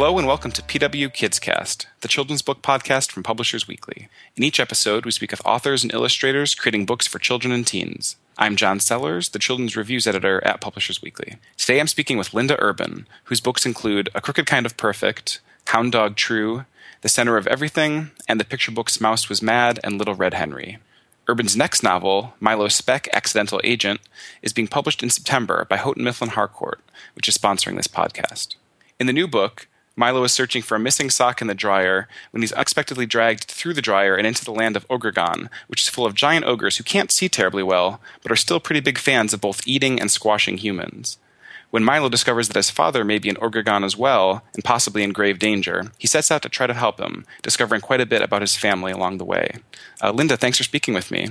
Hello and welcome to PW Kids Cast, the children's book podcast from Publishers Weekly. In each episode, we speak with authors and illustrators creating books for children and teens. I'm John Sellers, the children's reviews editor at Publishers Weekly. Today I'm speaking with Linda Urban, whose books include A Crooked Kind of Perfect, Hound Dog True, The Center of Everything, and the picture books Mouse Was Mad and Little Red Henry. Urban's next novel, Milo Speck Accidental Agent, is being published in September by Houghton Mifflin Harcourt, which is sponsoring this podcast. In the new book, Milo is searching for a missing sock in the dryer when he's unexpectedly dragged through the dryer and into the land of Ogregon, which is full of giant ogres who can't see terribly well, but are still pretty big fans of both eating and squashing humans. When Milo discovers that his father may be an Ogregon as well, and possibly in grave danger, he sets out to try to help him, discovering quite a bit about his family along the way. Uh, Linda, thanks for speaking with me.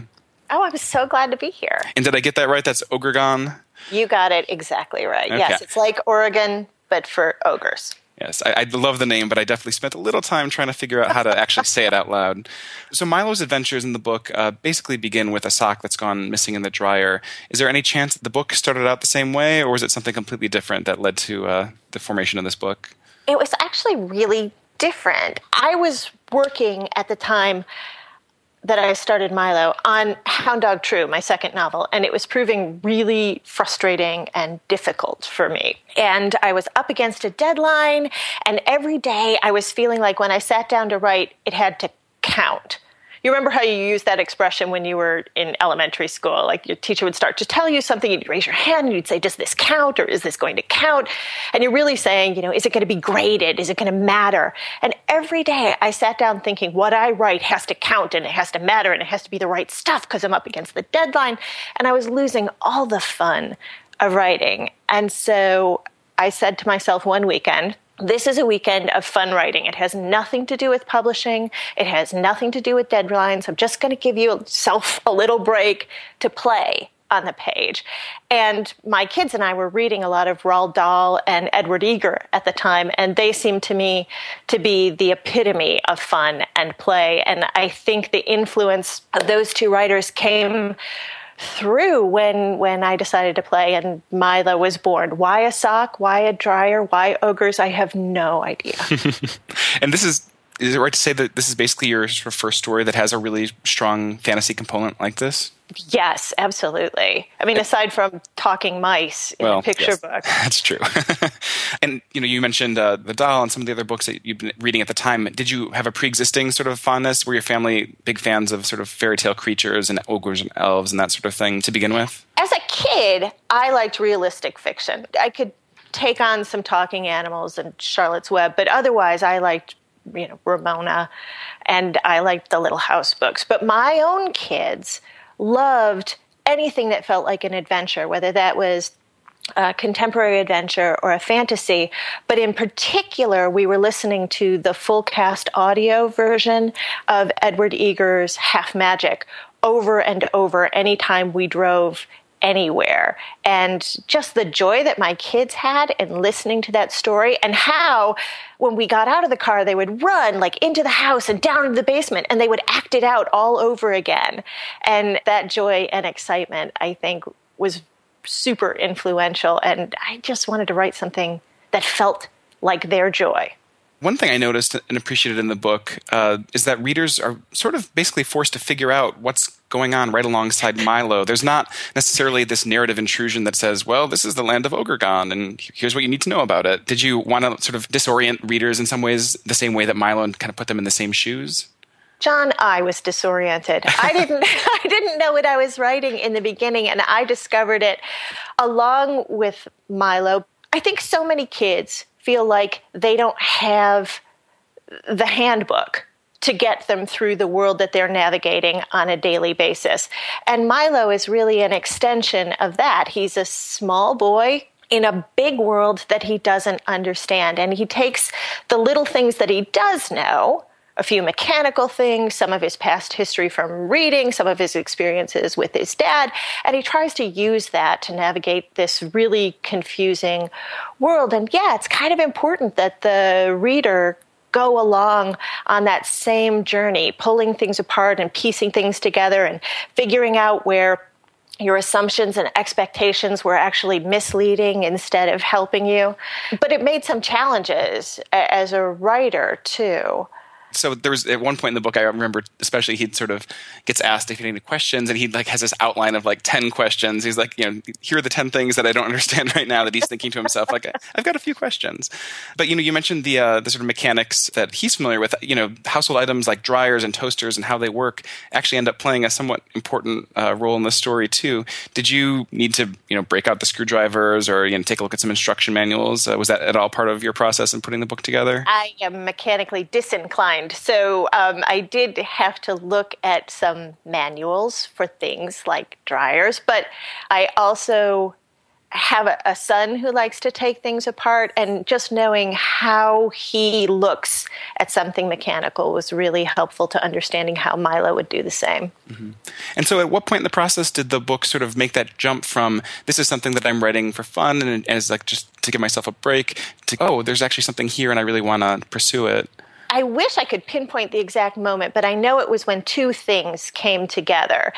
Oh, I'm so glad to be here. And did I get that right? That's Ogregon? You got it exactly right. Okay. Yes, it's like Oregon, but for ogres. Yes, I, I, love the name, but I definitely spent a little time trying to figure out how to actually say it out loud. So Milo's adventures in the book uh, basically begin with a sock that's gone missing in the dryer. Is there any chance that the book started out the same way, or was it something completely different that led to uh, the formation of this book? It was actually really different. I was working at the time that I started Milo on Hound Dog True, my second novel, and it was proving really frustrating and difficult for me. And I was up against a deadline, and every day I was feeling like when I sat down to write, it had to count. You remember how you used that expression when you were in elementary school? Like your teacher would start to tell you something, you'd raise your hand and you'd say, Does this count or is this going to count? And you're really saying, you know, is it going to be graded? Is it going to matter? And every day I sat down thinking, what I write has to count and it has to matter and it has to be the right stuff because I'm up against the deadline. And I was losing all the fun of writing. And so I said to myself one weekend, this is a weekend of fun writing. It has nothing to do with publishing. It has nothing to do with deadlines. I'm just going to give you self a little break to play on the page. And my kids and I were reading a lot of Roald Dahl and Edward Eager at the time, and they seemed to me to be the epitome of fun and play. And I think the influence of those two writers came through when when I decided to play and Milo was born. Why a sock? Why a dryer? Why ogres? I have no idea. and this is is it right to say that this is basically your first story that has a really strong fantasy component like this? Yes, absolutely. I mean, aside from talking mice in well, a picture yes, book, that's true. and you know, you mentioned uh, the Dahl and some of the other books that you've been reading at the time. Did you have a pre-existing sort of fondness? Were your family big fans of sort of fairy tale creatures and ogres and elves and that sort of thing to begin with? As a kid, I liked realistic fiction. I could take on some talking animals and Charlotte's Web, but otherwise, I liked you know Ramona, and I liked the Little House books. But my own kids loved anything that felt like an adventure, whether that was a contemporary adventure or a fantasy. But in particular, we were listening to the full cast audio version of Edward Eager's Half Magic over and over anytime we drove anywhere. And just the joy that my kids had in listening to that story, and how when we got out of the car, they would run like into the house and down to the basement and they would act it out all over again. And that joy and excitement, I think, was super influential. And I just wanted to write something that felt like their joy. One thing I noticed and appreciated in the book uh, is that readers are sort of basically forced to figure out what's going on right alongside Milo. There's not necessarily this narrative intrusion that says, well, this is the land of Ogregon, and here's what you need to know about it. Did you want to sort of disorient readers in some ways the same way that Milo and kind of put them in the same shoes? John, I was disoriented. I didn't I didn't know what I was writing in the beginning and I discovered it along with Milo. I think so many kids feel like they don't have the handbook to get them through the world that they're navigating on a daily basis. And Milo is really an extension of that. He's a small boy in a big world that he doesn't understand. And he takes the little things that he does know a few mechanical things, some of his past history from reading, some of his experiences with his dad, and he tries to use that to navigate this really confusing world. And yeah, it's kind of important that the reader go along on that same journey, pulling things apart and piecing things together and figuring out where your assumptions and expectations were actually misleading instead of helping you. But it made some challenges as a writer, too so there was at one point in the book I remember especially he'd sort of gets asked if he had any questions and he like has this outline of like 10 questions. He's like you know here are the 10 things that I don't understand right now that he's thinking to himself like I've got a few questions. But you know you mentioned the uh, the sort of mechanics that he's familiar with. You know household items like dryers and toasters and how they work actually end up playing a somewhat important uh, role in the story too. Did you need to you know break out the screwdrivers or you know take a look at some instruction manuals? Uh, was that at all part of your process in putting the book together? I am mechanically disinclined mind. So um, I did have to look at some manuals for things like dryers, but I also have a, a, son who likes to take things apart, and just knowing how he looks at something mechanical was really helpful to understanding how Milo would do the same. Mm-hmm. And so, at what point in the process did the book sort of make that jump from this is something that I'm writing for fun and, and as like just to give myself a break to oh, there's actually something here, and I really want to pursue it? I wish I could pinpoint the exact moment, but I know it was when two things came together.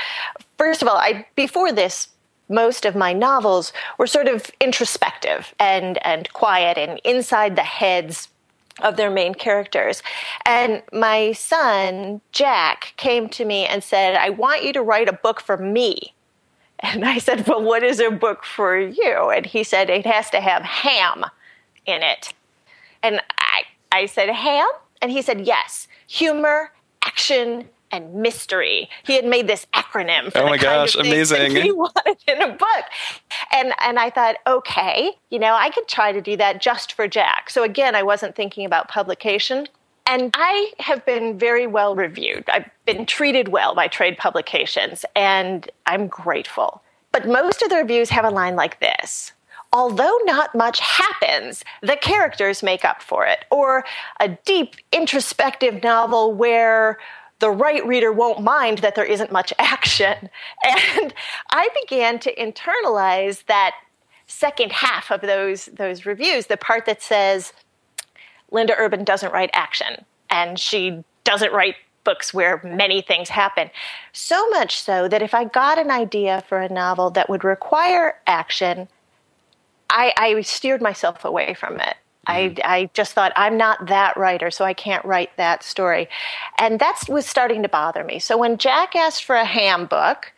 First of all, I before this most of my novels were sort of introspective and and quiet and inside the heads of their main characters. And my son, Jack, came to me and said, I want you to write a book for me. And I said, Well, what is a book for you? And he said, It has to have ham in it. And I, I said, Ham? And he said, yes, humor, action, and mystery. He had made this acronym. oh my gosh, amazing! he wanted in a book, and and I thought, okay, you know, I could try to do that just for Jack. So again, I wasn't thinking about publication. And I have been very well reviewed. I've been treated well by trade publications, and I'm grateful. But most of the reviews have a line like this although not much happens, the characters make up for it. Or a deep, introspective novel where the right reader won't mind that there isn't much action. And I began to internalize that second half of those, those reviews, the part that says, Linda Urban doesn't write action, and she doesn't write books where many things happen. So much so that if I got an idea for a novel that would require action, I, I steered myself away from it. Mm-hmm. I, I just thought I'm not that writer, so I can't write that story. And that was starting to bother me. So when Jack asked for a ham book,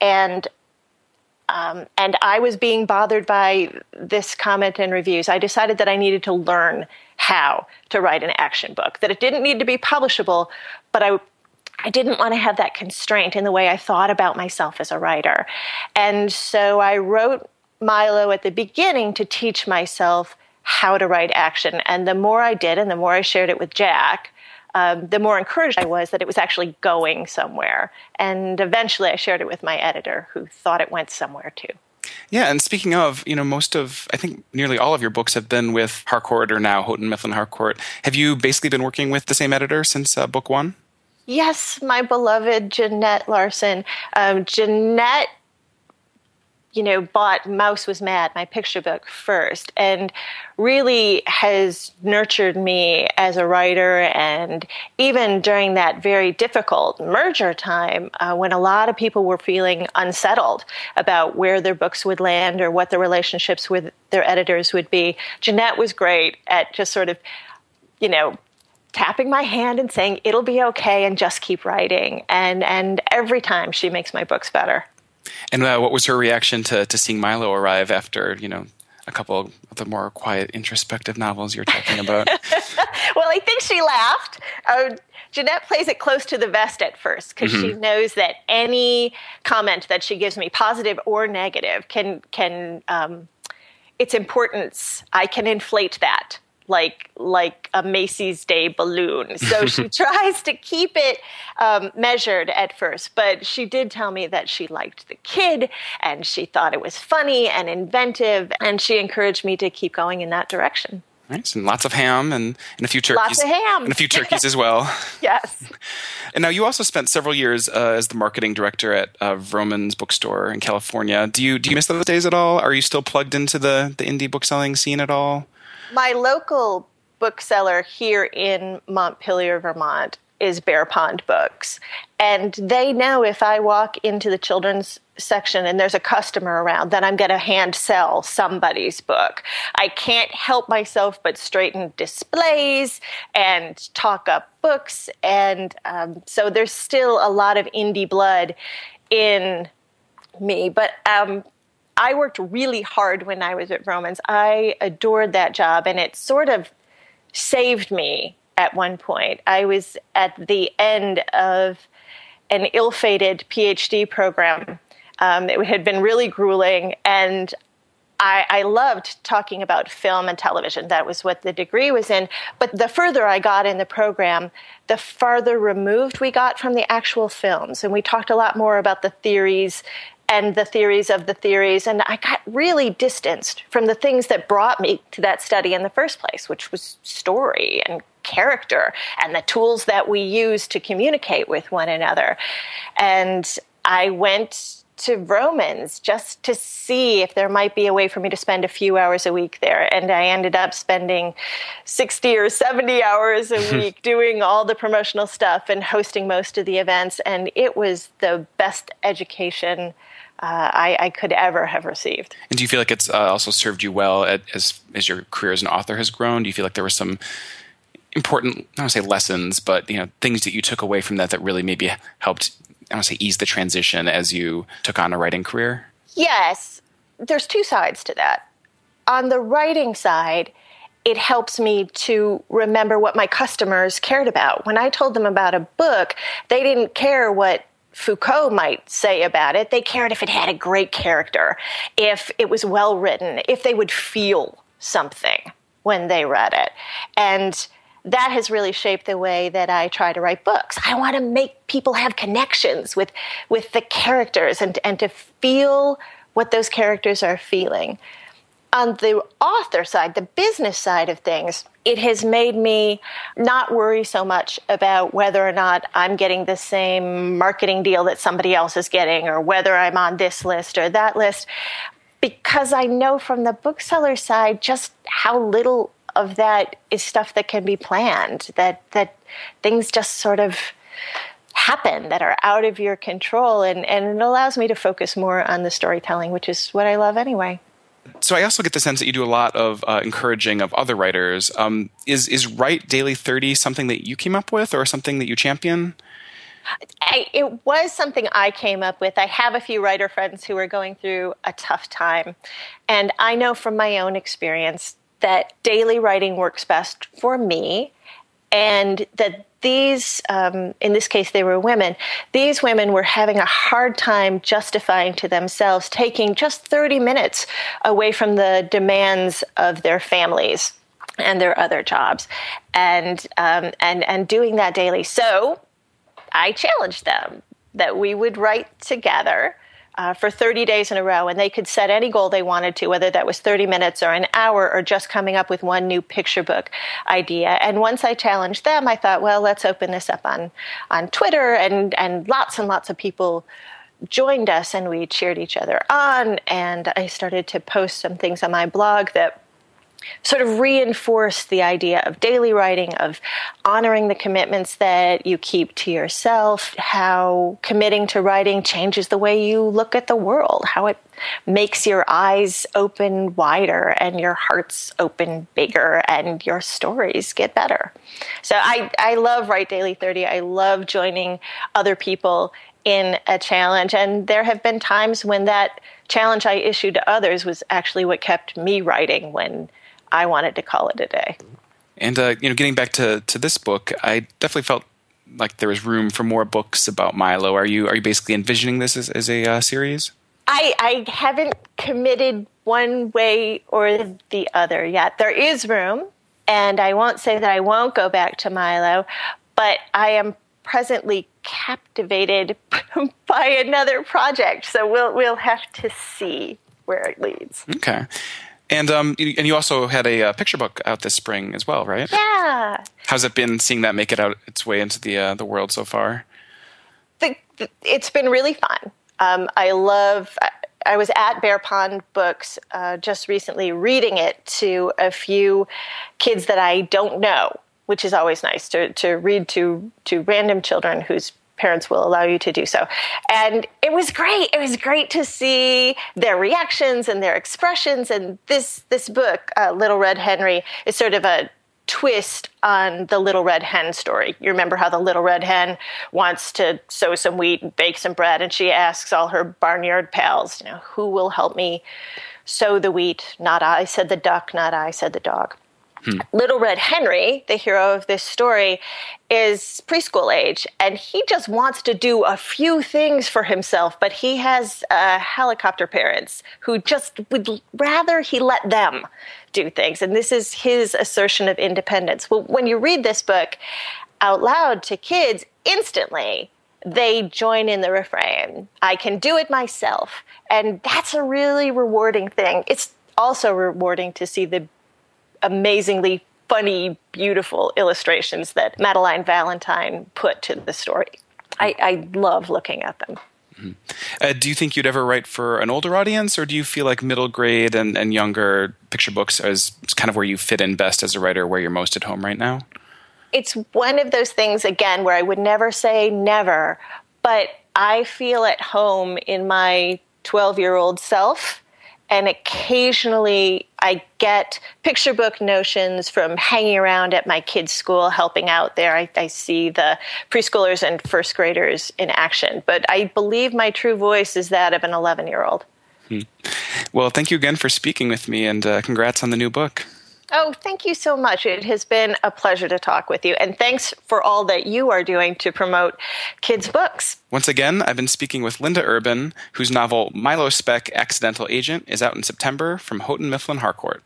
and um, and I was being bothered by this comment and reviews, I decided that I needed to learn how to write an action book. That it didn't need to be publishable, but I I didn't want to have that constraint in the way I thought about myself as a writer. And so I wrote Milo at the beginning to teach myself how to write action. And the more I did, and the more I shared it with Jack, um, the more encouraged I was that it was actually going somewhere. And eventually I shared it with my editor, who thought it went somewhere too. Yeah, and speaking of, you know, most of, I think nearly all of your books have been with Harcourt or now Houghton Mifflin Harcourt. Have you basically been working with the same editor since uh, book one? Yes, my beloved Jeanette Larson. Um, Jeanette you know, bought Mouse Was Mad, my picture book first, and really has nurtured me as a writer. And even during that very difficult merger time, uh, when a lot of people were feeling unsettled about where their books would land or what the relationships with their editors would be, Jeanette was great at just sort of, you know, tapping my hand and saying it'll be okay and just keep writing and and every time she makes my books better and uh, what was her reaction to, to seeing Milo arrive after, you know, a couple of the more quiet, introspective novels you're talking about? well, I think she laughed. Uh, Jeanette plays it close to the vest at first because mm-hmm. she knows that any comment that she gives me, positive or negative, can can um, its importance. I can inflate that like like a Macy's Day balloon. So she tries to keep it um, measured at first, but she did tell me that she liked the kid and she thought it was funny and inventive, and she encouraged me to keep going in that direction. Nice, and lots of ham and, and a few turkeys. Lots of ham. And a few turkeys as well. yes. And now you also spent several years uh, as the marketing director at uh, Vroman's bookstore in California. Do you do you miss those days at all? Are you still plugged into the, the indie bookselling scene at all? My local bookseller here in Montpelier, Vermont, is Bear Pond Books. And they know if I walk into the children's section and there's a customer around, then I'm going to hand sell somebody's book. I can't help myself but straighten displays and talk up books. And um, so there's still a lot of indie blood in me. But um, I worked really hard when I was at Vroman's. I adored that job, and it sort of saved me at one point. I was at the end of an ill fated PhD program. Um, it had been really grueling, and I, I, loved talking about film and television. That was what the degree was in. But the further I got in the program, the farther removed we got from the actual films. And we talked a lot more about the theories and the theories of the theories. And I got really distanced from the things that brought me to that study in the first place, which was story and character and the tools that we use to communicate with one another. And I went to Vroman's just to see if there might be a way for me to spend a few hours a week there. And I ended up spending 60 or 70 hours a week doing all the promotional stuff and hosting most of the events. And it was the best education uh, I, I, could ever have received. And do you feel like it's uh, also served you well at, as as your career as an author has grown? Do you feel like there were some important, I don't want to say lessons, but you know things that you took away from that that really maybe helped, I want to say ease the transition as you took on a writing career? Yes, there's two sides to that. On the writing side, it helps me to remember what my customers cared about. When I told them about a book, they didn't care what Foucault might say about it. They cared if it had a great character, if it was well written, if they would feel something when they read it. And that has really shaped the way that I try to write books. I want to make people have connections with, with the characters and, and to feel what those characters are feeling on the author side, the business side of things, it has made me not worry so much about whether or not I'm getting the same marketing deal that somebody else is getting or whether I'm on this list or that list because I know from the bookseller side just how little of that is stuff that can be planned that that things just sort of happen that are out of your control and, and it allows me to focus more on the storytelling which is what I love anyway so I also get the sense that you do a lot of uh, encouraging of other writers. Um, is is Write Daily Thirty something that you came up with, or something that you champion? I, it was something I came up with. I have a few writer friends who are going through a tough time, and I know from my own experience that daily writing works best for me, and that these, um, in this case, they were women, these women were having a hard time justifying to themselves taking just 30 minutes away from the demands of their families and their other jobs and, um, and, and doing that daily. So I challenged them that we would write together uh, for 30 days in a row, and they could set any goal they wanted to, whether that was 30 minutes or an hour or just coming up with one new picture book idea. And once I challenged them, I thought, well, let's open this up on on Twitter, and and lots and lots of people joined us, and we cheered each other on. And I started to post some things on my blog that sort of reinforce the idea of daily writing, of honoring the commitments that you keep to yourself, how committing to writing changes the way you look at the world, how it makes your eyes open wider and your hearts open bigger and your stories get better. So I, I love Write Daily 30. I love joining other people in a challenge. And there have been times when that challenge I issued to others was actually what kept me writing when I wanted to call it a day. And uh, you know, getting back to to this book, I definitely felt like there was room for more books about Milo. Are you are you basically envisioning this as, as a uh, series? I, I haven't committed one way or the other yet. There is room, and I won't say that I won't go back to Milo, but I am presently captivated by another project. So we'll we'll have to see where it leads. Okay. And um, and you also had a uh, picture book out this spring as well, right? Yeah. How's it been seeing that make it out its way into the uh, the world so far? The, the, it's been really fun. Um, I love. I was at Bear Pond Books uh, just recently, reading it to a few kids that I don't know which is always nice to, to read to, to random children whose parents will allow you to do so. And it was great. It was great to see their reactions and their expressions. And this this book, uh, Little Red Henry, is sort of a twist on the little red hen story. You remember how the little red hen wants to sow some wheat and bake some bread, and she asks all her barnyard pals, you know, who will help me sow the wheat? Not I, said the duck, not I, said the dog. Hmm. Little Red Henry, the hero of this story, is preschool age and he just wants to do a few things for himself, but he has uh, helicopter parents who just would rather he let them do things. And this is his assertion of independence. Well, when you read this book out loud to kids, instantly they join in the refrain I can do it myself. And that's a really rewarding thing. It's also rewarding to see the amazingly funny, beautiful illustrations that Madeline Valentine put to the story. I, I love looking at them. Mm-hmm. Uh, do you think you'd ever write for an older audience, or do you feel like middle grade and, and younger picture books is kind of where you fit in best as a writer, where you're most at home right now? It's one of those things, again, where I would never say never, but I feel at home in my 12 year old self and occasionally I get picture book notions from hanging around at my kids' school, helping out there. I, I, see the preschoolers and first graders in action, but I believe my true voice is that of an 11 year old. Hmm. Well, thank you again for speaking with me, and uh, congrats on the new book. Oh, thank you so much. It has been a pleasure to talk with you. And thanks for all that you are doing to promote kids' books. Once again, I've been speaking with Linda Urban, whose novel Milo Speck Accidental Agent is out in September from Houghton Mifflin Harcourt.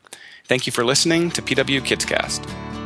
Thank you for listening to PW Kidscast.